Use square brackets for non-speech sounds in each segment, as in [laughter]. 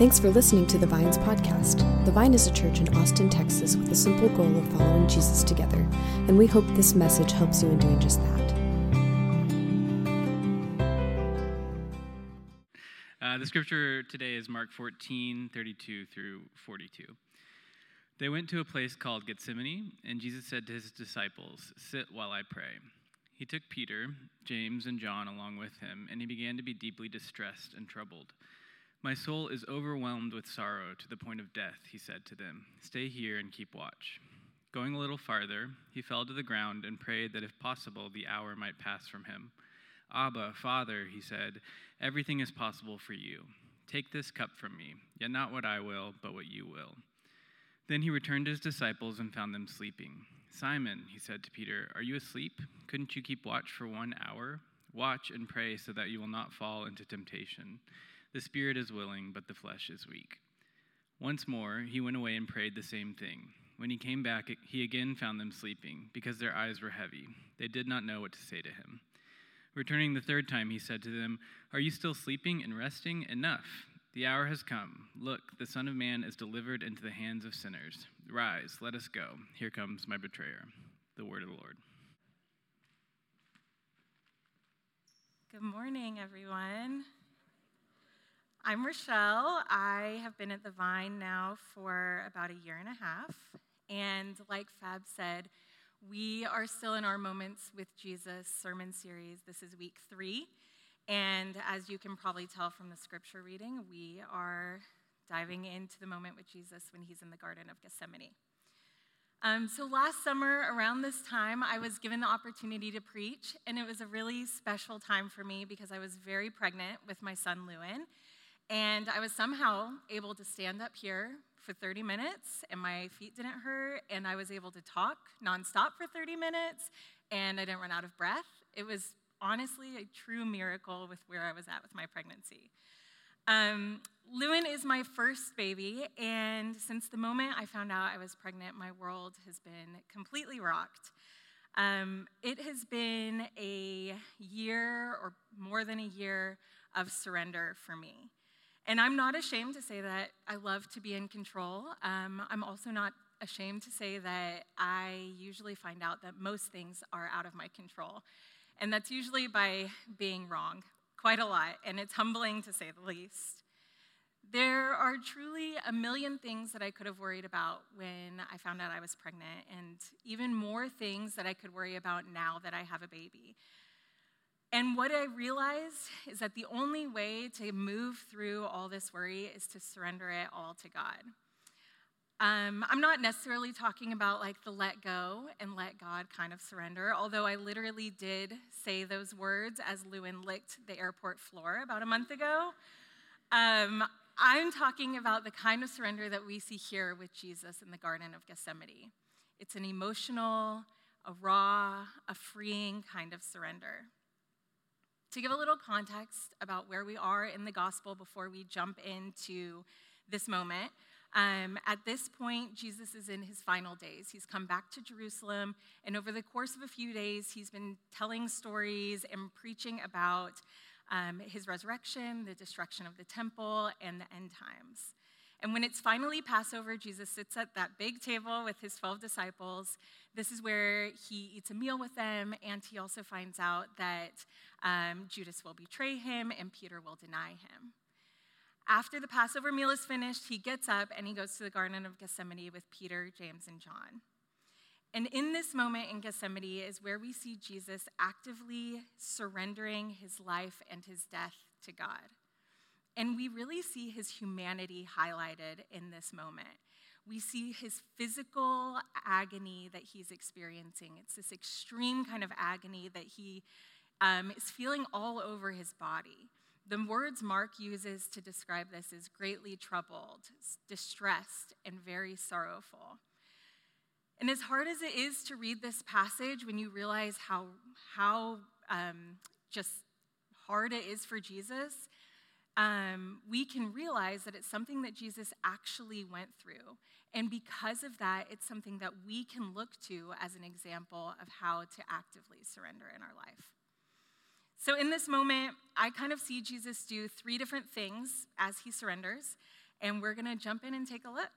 Thanks for listening to the Vines podcast. The Vine is a church in Austin, Texas, with the simple goal of following Jesus together, and we hope this message helps you in doing just that. Uh, the scripture today is Mark 14, 32 through 42. They went to a place called Gethsemane, and Jesus said to his disciples, Sit while I pray. He took Peter, James, and John along with him, and he began to be deeply distressed and troubled. My soul is overwhelmed with sorrow to the point of death, he said to them. Stay here and keep watch. Going a little farther, he fell to the ground and prayed that if possible the hour might pass from him. Abba, Father, he said, everything is possible for you. Take this cup from me, yet not what I will, but what you will. Then he returned to his disciples and found them sleeping. Simon, he said to Peter, are you asleep? Couldn't you keep watch for one hour? Watch and pray so that you will not fall into temptation. The spirit is willing, but the flesh is weak. Once more, he went away and prayed the same thing. When he came back, he again found them sleeping, because their eyes were heavy. They did not know what to say to him. Returning the third time, he said to them, Are you still sleeping and resting? Enough. The hour has come. Look, the Son of Man is delivered into the hands of sinners. Rise, let us go. Here comes my betrayer. The word of the Lord. Good morning, everyone. I'm Rachelle. I have been at the Vine now for about a year and a half. And like Fab said, we are still in our Moments with Jesus sermon series. This is week three. And as you can probably tell from the scripture reading, we are diving into the moment with Jesus when he's in the Garden of Gethsemane. Um, so last summer, around this time, I was given the opportunity to preach, and it was a really special time for me because I was very pregnant with my son Lewin. And I was somehow able to stand up here for 30 minutes, and my feet didn't hurt, and I was able to talk nonstop for 30 minutes, and I didn't run out of breath. It was honestly a true miracle with where I was at with my pregnancy. Um, Lewin is my first baby, and since the moment I found out I was pregnant, my world has been completely rocked. Um, it has been a year or more than a year of surrender for me. And I'm not ashamed to say that I love to be in control. Um, I'm also not ashamed to say that I usually find out that most things are out of my control. And that's usually by being wrong, quite a lot, and it's humbling to say the least. There are truly a million things that I could have worried about when I found out I was pregnant, and even more things that I could worry about now that I have a baby. And what I realized is that the only way to move through all this worry is to surrender it all to God. Um, I'm not necessarily talking about like the let go and let God kind of surrender, although I literally did say those words as Lewin licked the airport floor about a month ago. Um, I'm talking about the kind of surrender that we see here with Jesus in the Garden of Gethsemane. It's an emotional, a raw, a freeing kind of surrender. To give a little context about where we are in the gospel before we jump into this moment, um, at this point, Jesus is in his final days. He's come back to Jerusalem, and over the course of a few days, he's been telling stories and preaching about um, his resurrection, the destruction of the temple, and the end times. And when it's finally Passover, Jesus sits at that big table with his 12 disciples. This is where he eats a meal with them, and he also finds out that um, Judas will betray him and Peter will deny him. After the Passover meal is finished, he gets up and he goes to the Garden of Gethsemane with Peter, James, and John. And in this moment in Gethsemane is where we see Jesus actively surrendering his life and his death to God. And we really see his humanity highlighted in this moment. We see his physical agony that he's experiencing. It's this extreme kind of agony that he um, is feeling all over his body. The words Mark uses to describe this is greatly troubled, distressed, and very sorrowful. And as hard as it is to read this passage, when you realize how, how um, just hard it is for Jesus, um, we can realize that it's something that Jesus actually went through. And because of that, it's something that we can look to as an example of how to actively surrender in our life. So, in this moment, I kind of see Jesus do three different things as he surrenders. and we're to jump in and take a look.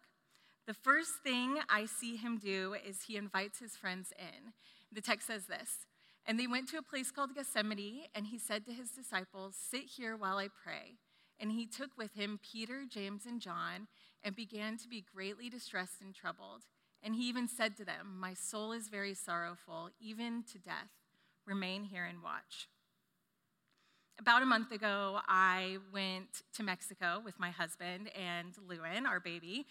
The first thing I see him do is he invites his friends in. The text says this And they went to a place called Gethsemane, and he said to his disciples, Sit here while I pray. And he took with him Peter, James, and John, and began to be greatly distressed and troubled. And he even said to them, My soul is very sorrowful, even to death. Remain here and watch. About a month ago, I went to Mexico with my husband and Lewin, our baby.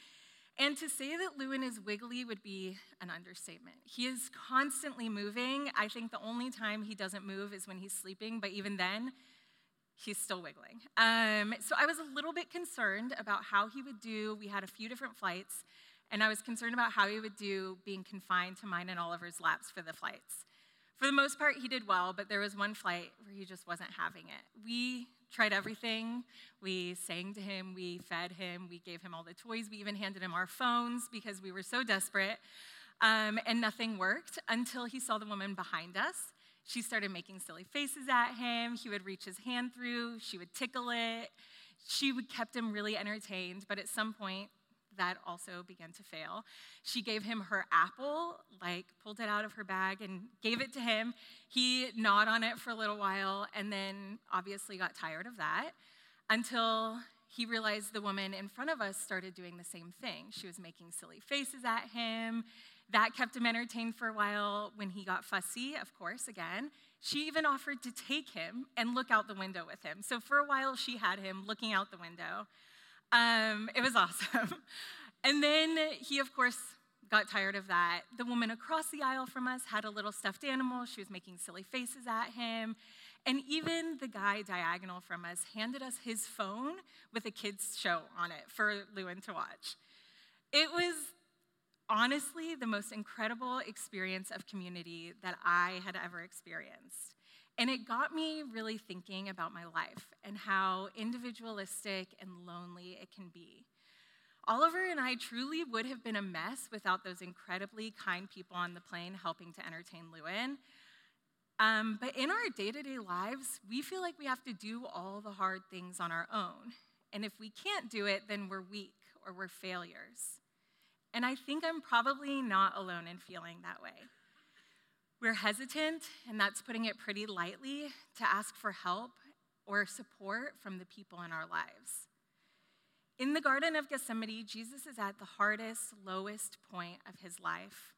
And to say that Lewin is wiggly would be an understatement. He is constantly moving. I think the only time he doesn't move is when he's sleeping, but even then, he's still wiggling. Um, so I was a little bit concerned about how he would do. We had a few different flights, and I was concerned about how he would do being confined to mine and Oliver's laps for the flights. For the most part, he did well, but there was one flight where he just wasn't having it. We tried everything. We sang to him, we fed him, we gave him all the toys, we even handed him our phones because we were so desperate. Um, and nothing worked until he saw the woman behind us. She started making silly faces at him. He would reach his hand through, she would tickle it. She would kept him really entertained, but at some point, that also began to fail. She gave him her apple, like pulled it out of her bag and gave it to him. He gnawed on it for a little while and then obviously got tired of that until he realized the woman in front of us started doing the same thing. She was making silly faces at him. That kept him entertained for a while. When he got fussy, of course, again, she even offered to take him and look out the window with him. So for a while, she had him looking out the window. Um, it was awesome. [laughs] and then he, of course, got tired of that. The woman across the aisle from us had a little stuffed animal. She was making silly faces at him. And even the guy diagonal from us handed us his phone with a kids' show on it for Lewin to watch. It was honestly the most incredible experience of community that I had ever experienced. And it got me really thinking about my life and how individualistic and lonely it can be. Oliver and I truly would have been a mess without those incredibly kind people on the plane helping to entertain Lewin. Um, but in our day to day lives, we feel like we have to do all the hard things on our own. And if we can't do it, then we're weak or we're failures. And I think I'm probably not alone in feeling that way. We're hesitant, and that's putting it pretty lightly, to ask for help or support from the people in our lives. In the Garden of Gethsemane, Jesus is at the hardest, lowest point of his life.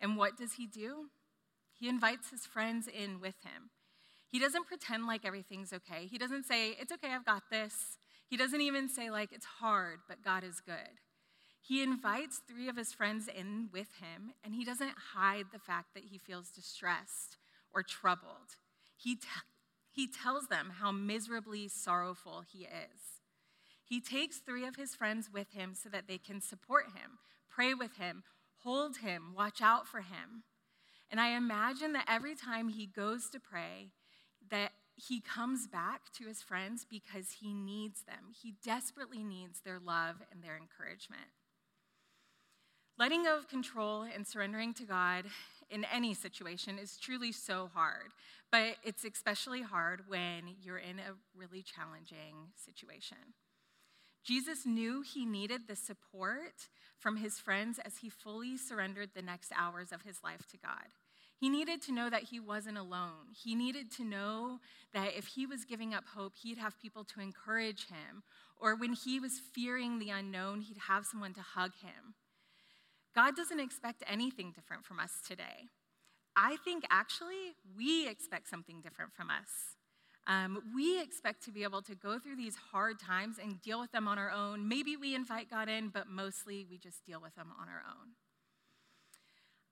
And what does he do? He invites his friends in with him. He doesn't pretend like everything's okay. He doesn't say, It's okay, I've got this. He doesn't even say, like, it's hard, but God is good. He invites three of his friends in with him, and he doesn't hide the fact that he feels distressed or troubled. He, t- he tells them how miserably sorrowful he is. He takes three of his friends with him so that they can support him, pray with him, hold him, watch out for him. And I imagine that every time he goes to pray, that he comes back to his friends because he needs them. He desperately needs their love and their encouragement. Letting go of control and surrendering to God in any situation is truly so hard, but it's especially hard when you're in a really challenging situation. Jesus knew he needed the support from his friends as he fully surrendered the next hours of his life to God. He needed to know that he wasn't alone. He needed to know that if he was giving up hope, he'd have people to encourage him. Or when he was fearing the unknown, he'd have someone to hug him. God doesn't expect anything different from us today. I think actually we expect something different from us. Um, we expect to be able to go through these hard times and deal with them on our own. Maybe we invite God in, but mostly we just deal with them on our own.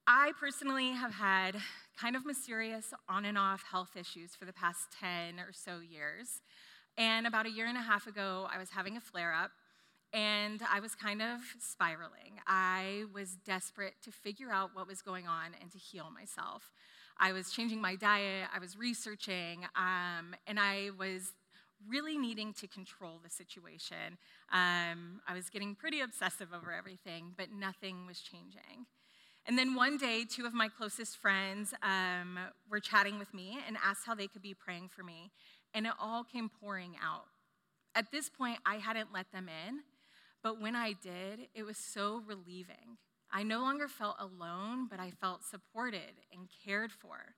I personally have had kind of mysterious on and off health issues for the past 10 or so years. And about a year and a half ago, I was having a flare up and I was kind of spiraling. I was desperate to figure out what was going on and to heal myself. I was changing my diet, I was researching, um, and I was really needing to control the situation. Um, I was getting pretty obsessive over everything, but nothing was changing. And then one day, two of my closest friends um, were chatting with me and asked how they could be praying for me, and it all came pouring out. At this point, I hadn't let them in, But when I did, it was so relieving. I no longer felt alone, but I felt supported and cared for.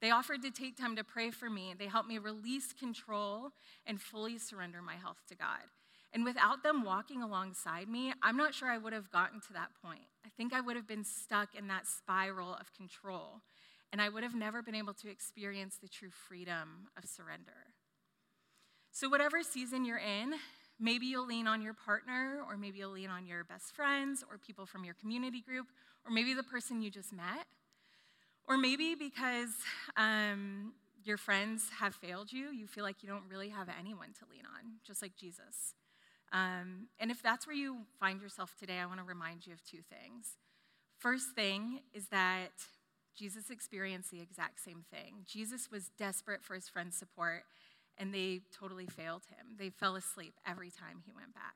They offered to take time to pray for me. They helped me release control and fully surrender my health to God. And without them walking alongside me, I'm not sure I would have gotten to that point. I think I would have been stuck in that spiral of control, and I would have never been able to experience the true freedom of surrender. So, whatever season you're in, maybe you'll lean on your partner, or maybe you'll lean on your best friends, or people from your community group, or maybe the person you just met. Or maybe because um, your friends have failed you, you feel like you don't really have anyone to lean on, just like Jesus. Um, and if that's where you find yourself today, I want to remind you of two things. First thing is that Jesus experienced the exact same thing. Jesus was desperate for his friend's support, and they totally failed him. They fell asleep every time he went back.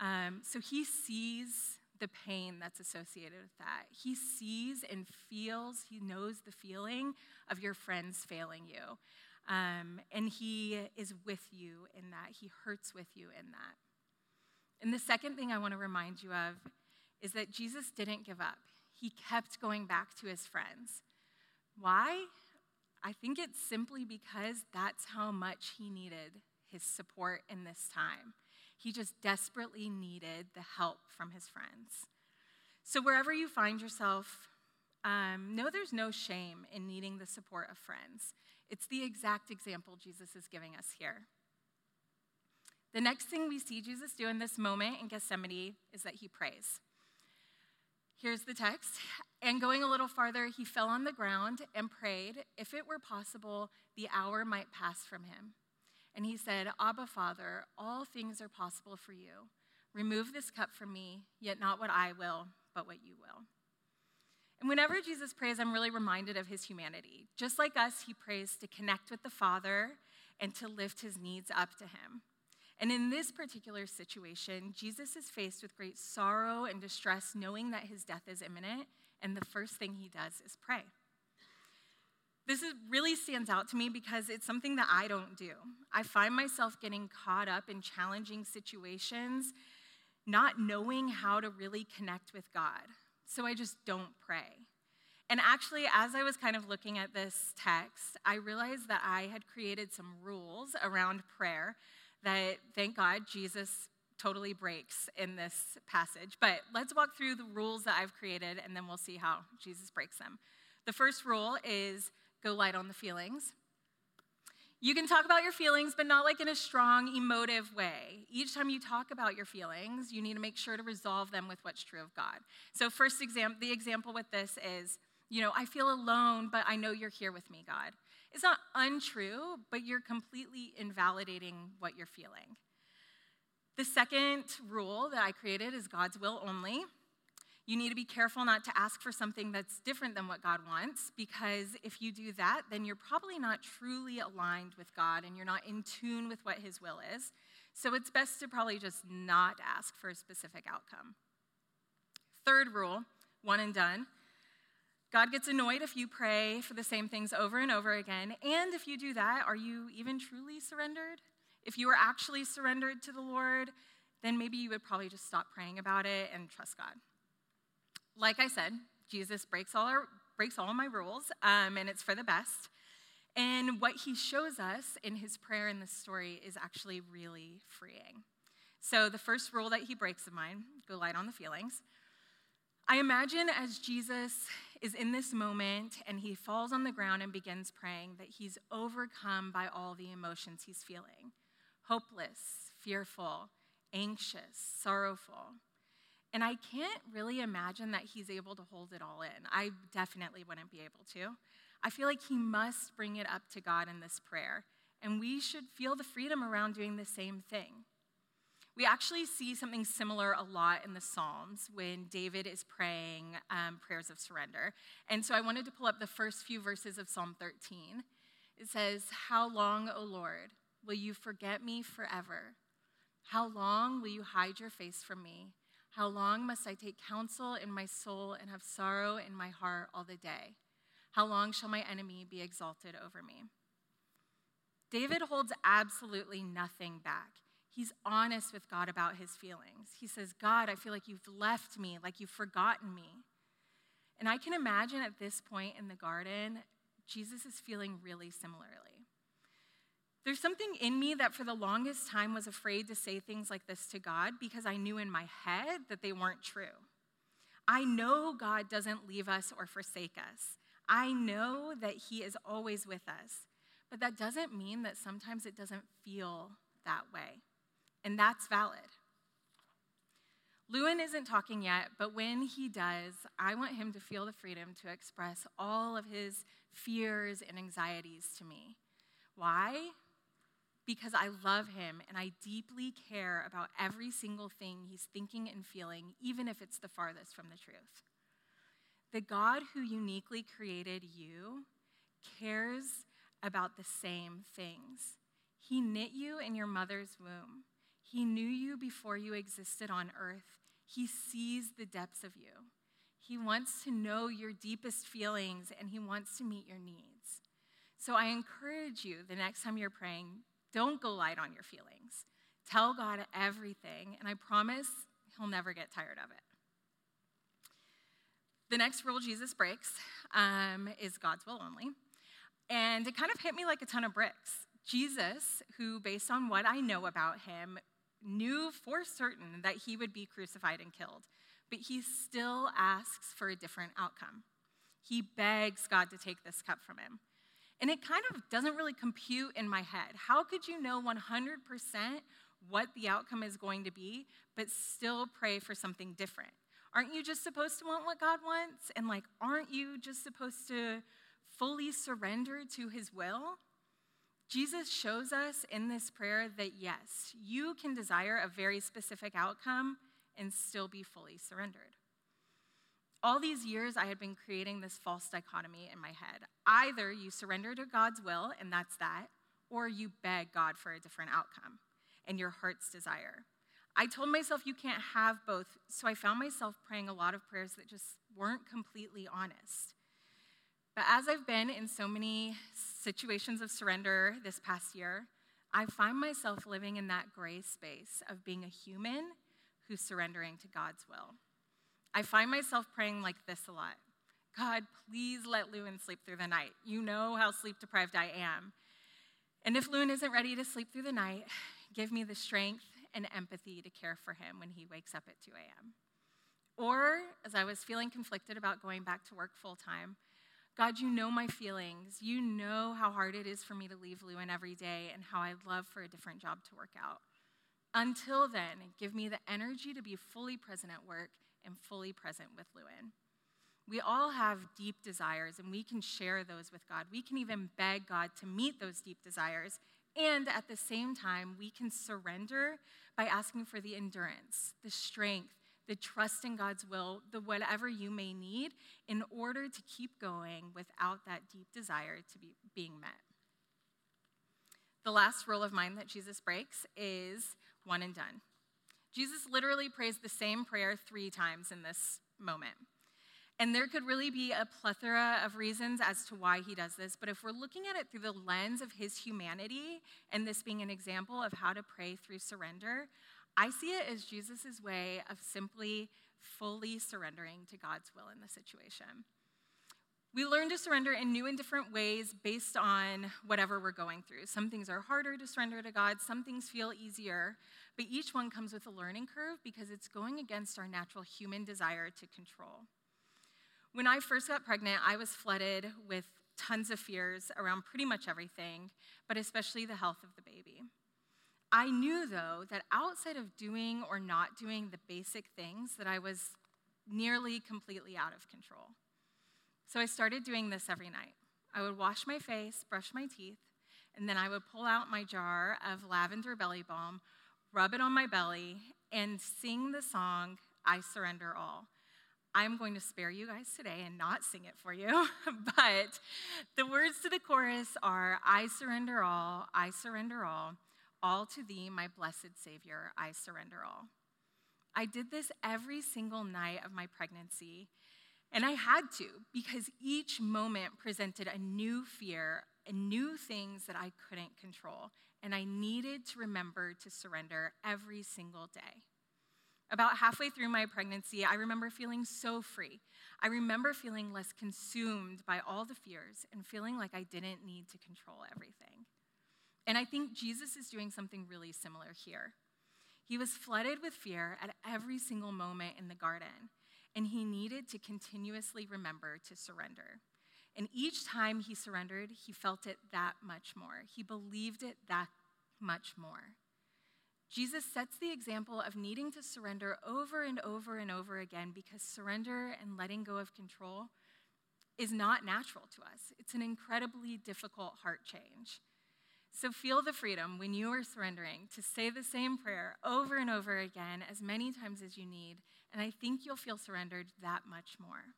Um, so he sees the pain that's associated with that. He sees and feels, he knows the feeling of your friends failing you. Um, and he is with you in that. He hurts with you in that. And the second thing I want to remind you of is that Jesus didn't give up, he kept going back to his friends. Why? I think it's simply because that's how much he needed his support in this time. He just desperately needed the help from his friends. So, wherever you find yourself, um, know there's no shame in needing the support of friends. It's the exact example Jesus is giving us here. The next thing we see Jesus do in this moment in Gethsemane is that he prays. Here's the text. And going a little farther, he fell on the ground and prayed, if it were possible, the hour might pass from him. And he said, Abba, Father, all things are possible for you. Remove this cup from me, yet not what I will, but what you will. And whenever Jesus prays, I'm really reminded of his humanity. Just like us, he prays to connect with the Father and to lift his needs up to him. And in this particular situation, Jesus is faced with great sorrow and distress, knowing that his death is imminent, and the first thing he does is pray. This is, really stands out to me because it's something that I don't do. I find myself getting caught up in challenging situations, not knowing how to really connect with God. So I just don't pray. And actually, as I was kind of looking at this text, I realized that I had created some rules around prayer that, thank God, Jesus totally breaks in this passage. But let's walk through the rules that I've created and then we'll see how Jesus breaks them. The first rule is go light on the feelings. You can talk about your feelings, but not like in a strong, emotive way. Each time you talk about your feelings, you need to make sure to resolve them with what's true of God. So, first example, the example with this is, you know, I feel alone, but I know you're here with me, God. It's not untrue, but you're completely invalidating what you're feeling. The second rule that I created is God's will only. You need to be careful not to ask for something that's different than what God wants, because if you do that, then you're probably not truly aligned with God and you're not in tune with what His will is. So it's best to probably just not ask for a specific outcome. Third rule one and done God gets annoyed if you pray for the same things over and over again. And if you do that, are you even truly surrendered? If you are actually surrendered to the Lord, then maybe you would probably just stop praying about it and trust God. Like I said, Jesus breaks all, our, breaks all my rules, um, and it's for the best. And what he shows us in his prayer in this story is actually really freeing. So, the first rule that he breaks of mine go light on the feelings. I imagine as Jesus is in this moment and he falls on the ground and begins praying that he's overcome by all the emotions he's feeling hopeless, fearful, anxious, sorrowful. And I can't really imagine that he's able to hold it all in. I definitely wouldn't be able to. I feel like he must bring it up to God in this prayer. And we should feel the freedom around doing the same thing. We actually see something similar a lot in the Psalms when David is praying um, prayers of surrender. And so I wanted to pull up the first few verses of Psalm 13. It says, How long, O Lord, will you forget me forever? How long will you hide your face from me? How long must I take counsel in my soul and have sorrow in my heart all the day? How long shall my enemy be exalted over me? David holds absolutely nothing back. He's honest with God about his feelings. He says, God, I feel like you've left me, like you've forgotten me. And I can imagine at this point in the garden, Jesus is feeling really similarly. There's something in me that for the longest time was afraid to say things like this to God because I knew in my head that they weren't true. I know God doesn't leave us or forsake us. I know that He is always with us. But that doesn't mean that sometimes it doesn't feel that way. And that's valid. Lewin isn't talking yet, but when he does, I want him to feel the freedom to express all of his fears and anxieties to me. Why? Because I love him and I deeply care about every single thing he's thinking and feeling, even if it's the farthest from the truth. The God who uniquely created you cares about the same things. He knit you in your mother's womb. He knew you before you existed on earth. He sees the depths of you. He wants to know your deepest feelings and He wants to meet your needs. So I encourage you the next time you're praying, don't go light on your feelings. Tell God everything, and I promise He'll never get tired of it. The next rule Jesus breaks um, is God's will only. And it kind of hit me like a ton of bricks. Jesus, who, based on what I know about him, knew for certain that he would be crucified and killed but he still asks for a different outcome. He begs God to take this cup from him. And it kind of doesn't really compute in my head. How could you know 100% what the outcome is going to be, but still pray for something different? Aren't you just supposed to want what God wants? And like, aren't you just supposed to fully surrender to his will? Jesus shows us in this prayer that yes, you can desire a very specific outcome and still be fully surrendered. All these years, I had been creating this false dichotomy in my head. Either you surrender to God's will, and that's that, or you beg God for a different outcome and your heart's desire. I told myself you can't have both, so I found myself praying a lot of prayers that just weren't completely honest. But as I've been in so many situations of surrender this past year, I find myself living in that gray space of being a human who's surrendering to God's will. I find myself praying like this a lot God, please let Lewin sleep through the night. You know how sleep deprived I am. And if Lewin isn't ready to sleep through the night, give me the strength and empathy to care for him when he wakes up at 2 a.m. Or, as I was feeling conflicted about going back to work full time, God, you know my feelings. You know how hard it is for me to leave Lewin every day and how I'd love for a different job to work out. Until then, give me the energy to be fully present at work and fully present with Lewin. We all have deep desires, and we can share those with God. We can even beg God to meet those deep desires. And at the same time, we can surrender by asking for the endurance, the strength, the trust in God's will, the whatever you may need in order to keep going without that deep desire to be being met. The last rule of mine that Jesus breaks is one and done. Jesus literally prays the same prayer three times in this moment. And there could really be a plethora of reasons as to why he does this, but if we're looking at it through the lens of his humanity and this being an example of how to pray through surrender, I see it as Jesus' way of simply fully surrendering to God's will in the situation. We learn to surrender in new and different ways based on whatever we're going through. Some things are harder to surrender to God, some things feel easier, but each one comes with a learning curve because it's going against our natural human desire to control. When I first got pregnant, I was flooded with tons of fears around pretty much everything, but especially the health of the baby. I knew, though, that outside of doing or not doing the basic things, that I was nearly completely out of control. So I started doing this every night. I would wash my face, brush my teeth, and then I would pull out my jar of lavender belly balm, rub it on my belly, and sing the song, I Surrender All. I'm going to spare you guys today and not sing it for you, [laughs] but the words to the chorus are I surrender all, I surrender all, all to thee, my blessed Savior, I surrender all. I did this every single night of my pregnancy, and I had to because each moment presented a new fear and new things that I couldn't control. and I needed to remember to surrender every single day. About halfway through my pregnancy, I remember feeling so free. I remember feeling less consumed by all the fears and feeling like I didn't need to control everything. And I think Jesus is doing something really similar here. He was flooded with fear at every single moment in the garden, and he needed to continuously remember to surrender. And each time he surrendered, he felt it that much more. He believed it that much more. Jesus sets the example of needing to surrender over and over and over again because surrender and letting go of control is not natural to us. It's an incredibly difficult heart change. So feel the freedom when you are surrendering to say the same prayer over and over again as many times as you need, and I think you'll feel surrendered that much more.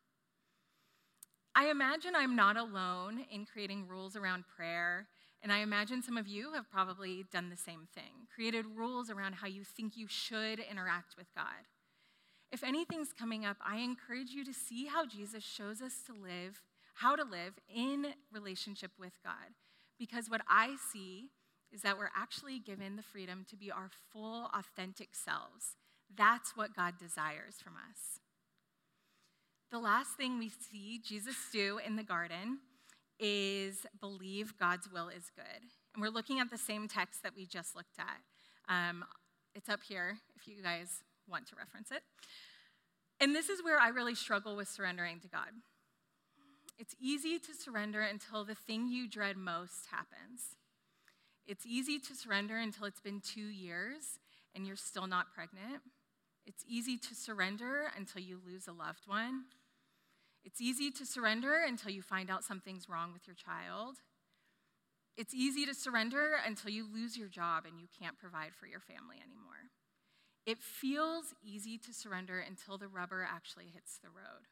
I imagine I'm not alone in creating rules around prayer, and I imagine some of you have probably done the same thing, created rules around how you think you should interact with God. If anything's coming up, I encourage you to see how Jesus shows us to live, how to live in relationship with God. Because what I see is that we're actually given the freedom to be our full, authentic selves. That's what God desires from us. The last thing we see Jesus do in the garden is believe God's will is good. And we're looking at the same text that we just looked at. Um, it's up here if you guys want to reference it. And this is where I really struggle with surrendering to God. It's easy to surrender until the thing you dread most happens. It's easy to surrender until it's been two years and you're still not pregnant. It's easy to surrender until you lose a loved one. It's easy to surrender until you find out something's wrong with your child. It's easy to surrender until you lose your job and you can't provide for your family anymore. It feels easy to surrender until the rubber actually hits the road.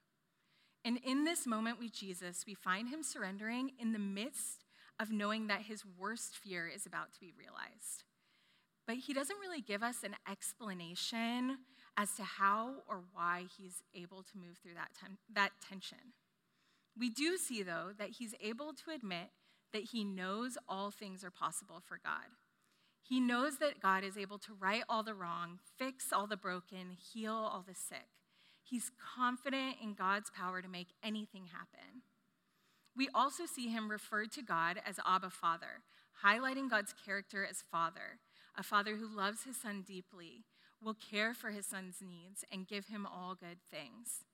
And in this moment with Jesus, we find him surrendering in the midst of knowing that his worst fear is about to be realized. But he doesn't really give us an explanation as to how or why he's able to move through that, ten- that tension. We do see, though, that he's able to admit that he knows all things are possible for God. He knows that God is able to right all the wrong, fix all the broken, heal all the sick. He's confident in God's power to make anything happen. We also see him referred to God as Abba Father, highlighting God's character as Father, a Father who loves his Son deeply, will care for his son's needs and give him all good things.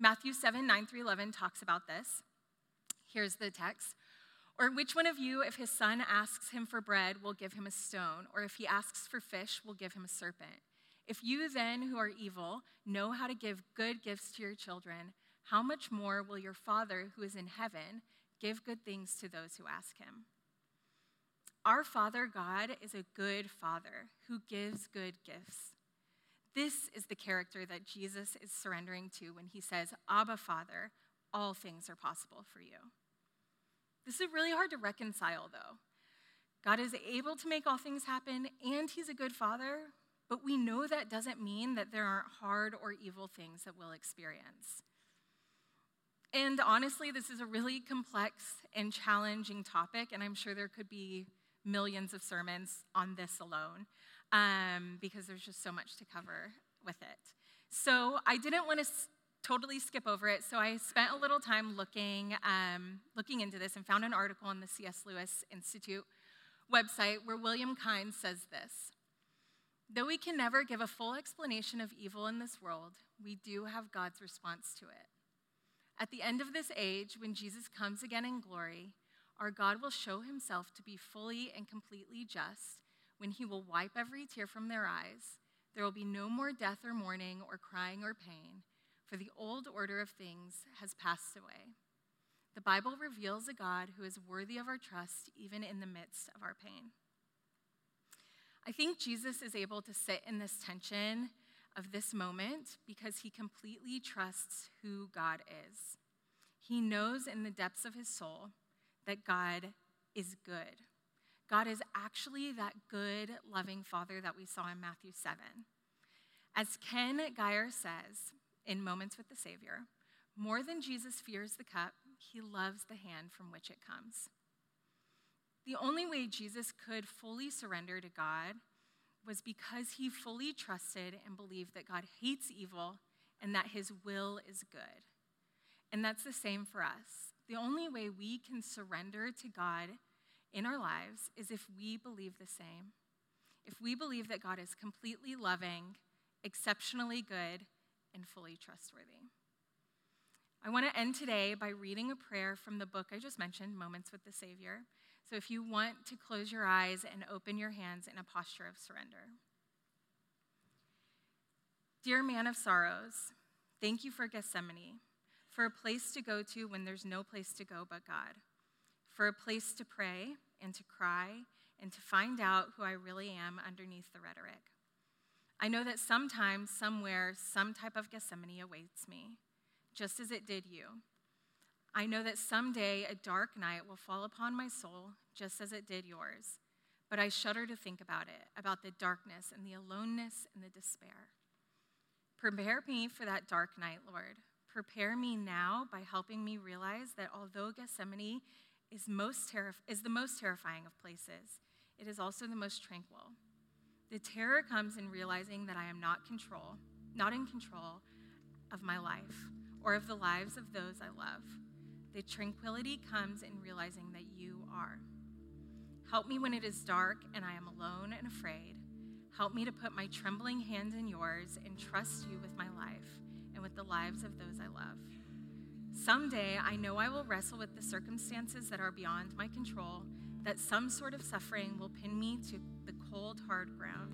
Matthew 7 9 through 11 talks about this. Here's the text. Or which one of you, if his son asks him for bread, will give him a stone? Or if he asks for fish, will give him a serpent? If you then, who are evil, know how to give good gifts to your children, how much more will your Father, who is in heaven, give good things to those who ask him? Our Father God is a good Father who gives good gifts. This is the character that Jesus is surrendering to when he says, Abba, Father, all things are possible for you. This is really hard to reconcile, though. God is able to make all things happen, and he's a good father, but we know that doesn't mean that there aren't hard or evil things that we'll experience. And honestly, this is a really complex and challenging topic, and I'm sure there could be millions of sermons on this alone um, because there's just so much to cover with it. So I didn't want to s- totally skip over it, so I spent a little time looking, um, looking into this and found an article on the C.S. Lewis Institute website where William Kine says this Though we can never give a full explanation of evil in this world, we do have God's response to it. At the end of this age, when Jesus comes again in glory, our God will show himself to be fully and completely just when he will wipe every tear from their eyes. There will be no more death or mourning or crying or pain, for the old order of things has passed away. The Bible reveals a God who is worthy of our trust even in the midst of our pain. I think Jesus is able to sit in this tension of this moment because he completely trusts who God is. He knows in the depths of his soul that God is good. God is actually that good, loving Father that we saw in Matthew 7. As Ken Gire says in Moments with the Savior, more than Jesus fears the cup, he loves the hand from which it comes. The only way Jesus could fully surrender to God was because he fully trusted and believed that God hates evil and that his will is good. And that's the same for us. The only way we can surrender to God in our lives is if we believe the same. If we believe that God is completely loving, exceptionally good, and fully trustworthy. I want to end today by reading a prayer from the book I just mentioned, Moments with the Savior. So if you want to close your eyes and open your hands in a posture of surrender. Dear man of sorrows, thank you for Gethsemane, for a place to go to when there's no place to go but God, for a place to pray and to cry and to find out who I really am underneath the rhetoric. I know that sometimes, somewhere, some type of Gethsemane awaits me, just as it did you. I know that someday a dark night will fall upon my soul, just as it did yours. But I shudder to think about it, about the darkness and the aloneness and the despair. Prepare me for that dark night, Lord. Prepare me now by helping me realize that although Gethsemane is, most terri- is the most terrifying of places, it is also the most tranquil. The terror comes in realizing that I am not control, not in control of my life or of the lives of those I love. The tranquility comes in realizing that you are. Help me when it is dark and I am alone and afraid. Help me to put my trembling hands in yours and trust you with my life and with the lives of those I love. Someday, I know I will wrestle with the circumstances that are beyond my control, that some sort of suffering will pin me to the cold, hard ground.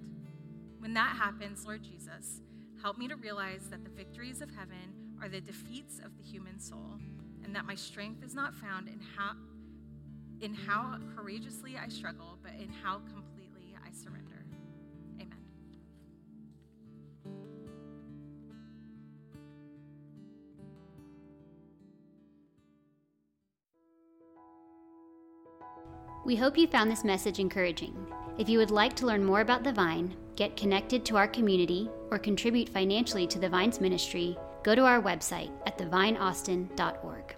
When that happens, Lord Jesus, help me to realize that the victories of heaven are the defeats of the human soul and that my strength is not found in how, in how courageously I struggle, but in how completely I surrender. Amen. We hope you found this message encouraging. If you would like to learn more about the Vine, get connected to our community, or contribute financially to the Vine's ministry, go to our website at thevineaustin.org.